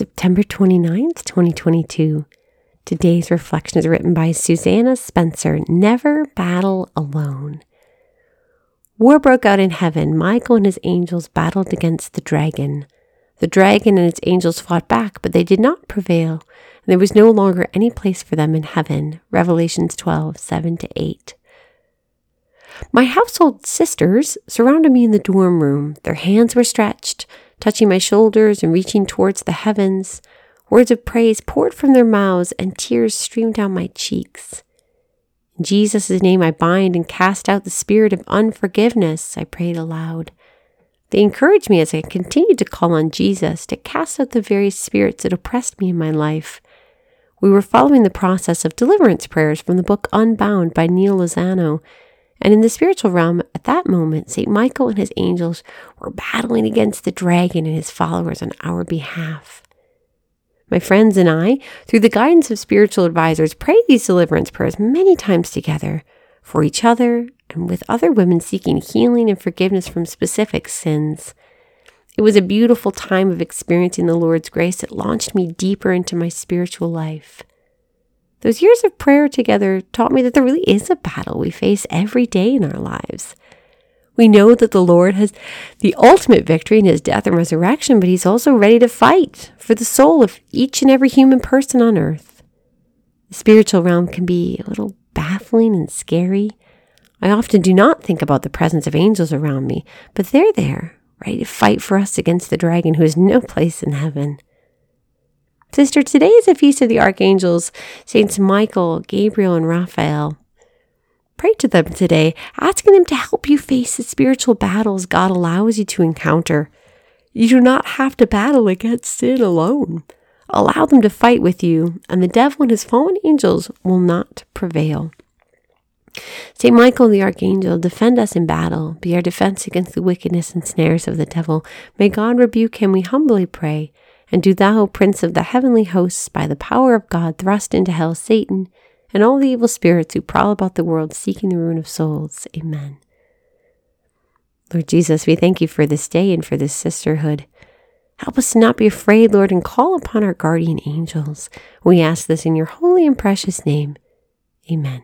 September 29th, 2022. Today's reflection is written by Susanna Spencer Never Battle Alone. War broke out in heaven. Michael and his angels battled against the dragon. The dragon and its angels fought back, but they did not prevail, and there was no longer any place for them in heaven. Revelations 12 7 to 8. My household sisters surrounded me in the dorm room. Their hands were stretched, touching my shoulders and reaching towards the heavens. Words of praise poured from their mouths, and tears streamed down my cheeks. In Jesus' name, I bind and cast out the spirit of unforgiveness, I prayed aloud. They encouraged me as I continued to call on Jesus to cast out the various spirits that oppressed me in my life. We were following the process of deliverance prayers from the book Unbound by Neal Lozano, and in the spiritual realm, at that moment, St. Michael and his angels were battling against the dragon and his followers on our behalf. My friends and I, through the guidance of spiritual advisors, prayed these deliverance prayers many times together for each other and with other women seeking healing and forgiveness from specific sins. It was a beautiful time of experiencing the Lord's grace that launched me deeper into my spiritual life. Those years of prayer together taught me that there really is a battle we face every day in our lives. We know that the Lord has the ultimate victory in his death and resurrection, but he's also ready to fight for the soul of each and every human person on earth. The spiritual realm can be a little baffling and scary. I often do not think about the presence of angels around me, but they're there, ready to fight for us against the dragon who has no place in heaven. Sister, today is a feast of the archangels, Saints Michael, Gabriel, and Raphael. Pray to them today, asking them to help you face the spiritual battles God allows you to encounter. You do not have to battle against sin alone. Allow them to fight with you, and the devil and his fallen angels will not prevail. St. Michael the Archangel, defend us in battle, be our defense against the wickedness and snares of the devil. May God rebuke him, we humbly pray. And do thou, Prince of the heavenly hosts, by the power of God, thrust into hell Satan and all the evil spirits who prowl about the world seeking the ruin of souls. Amen. Lord Jesus, we thank you for this day and for this sisterhood. Help us to not be afraid, Lord, and call upon our guardian angels. We ask this in your holy and precious name. Amen.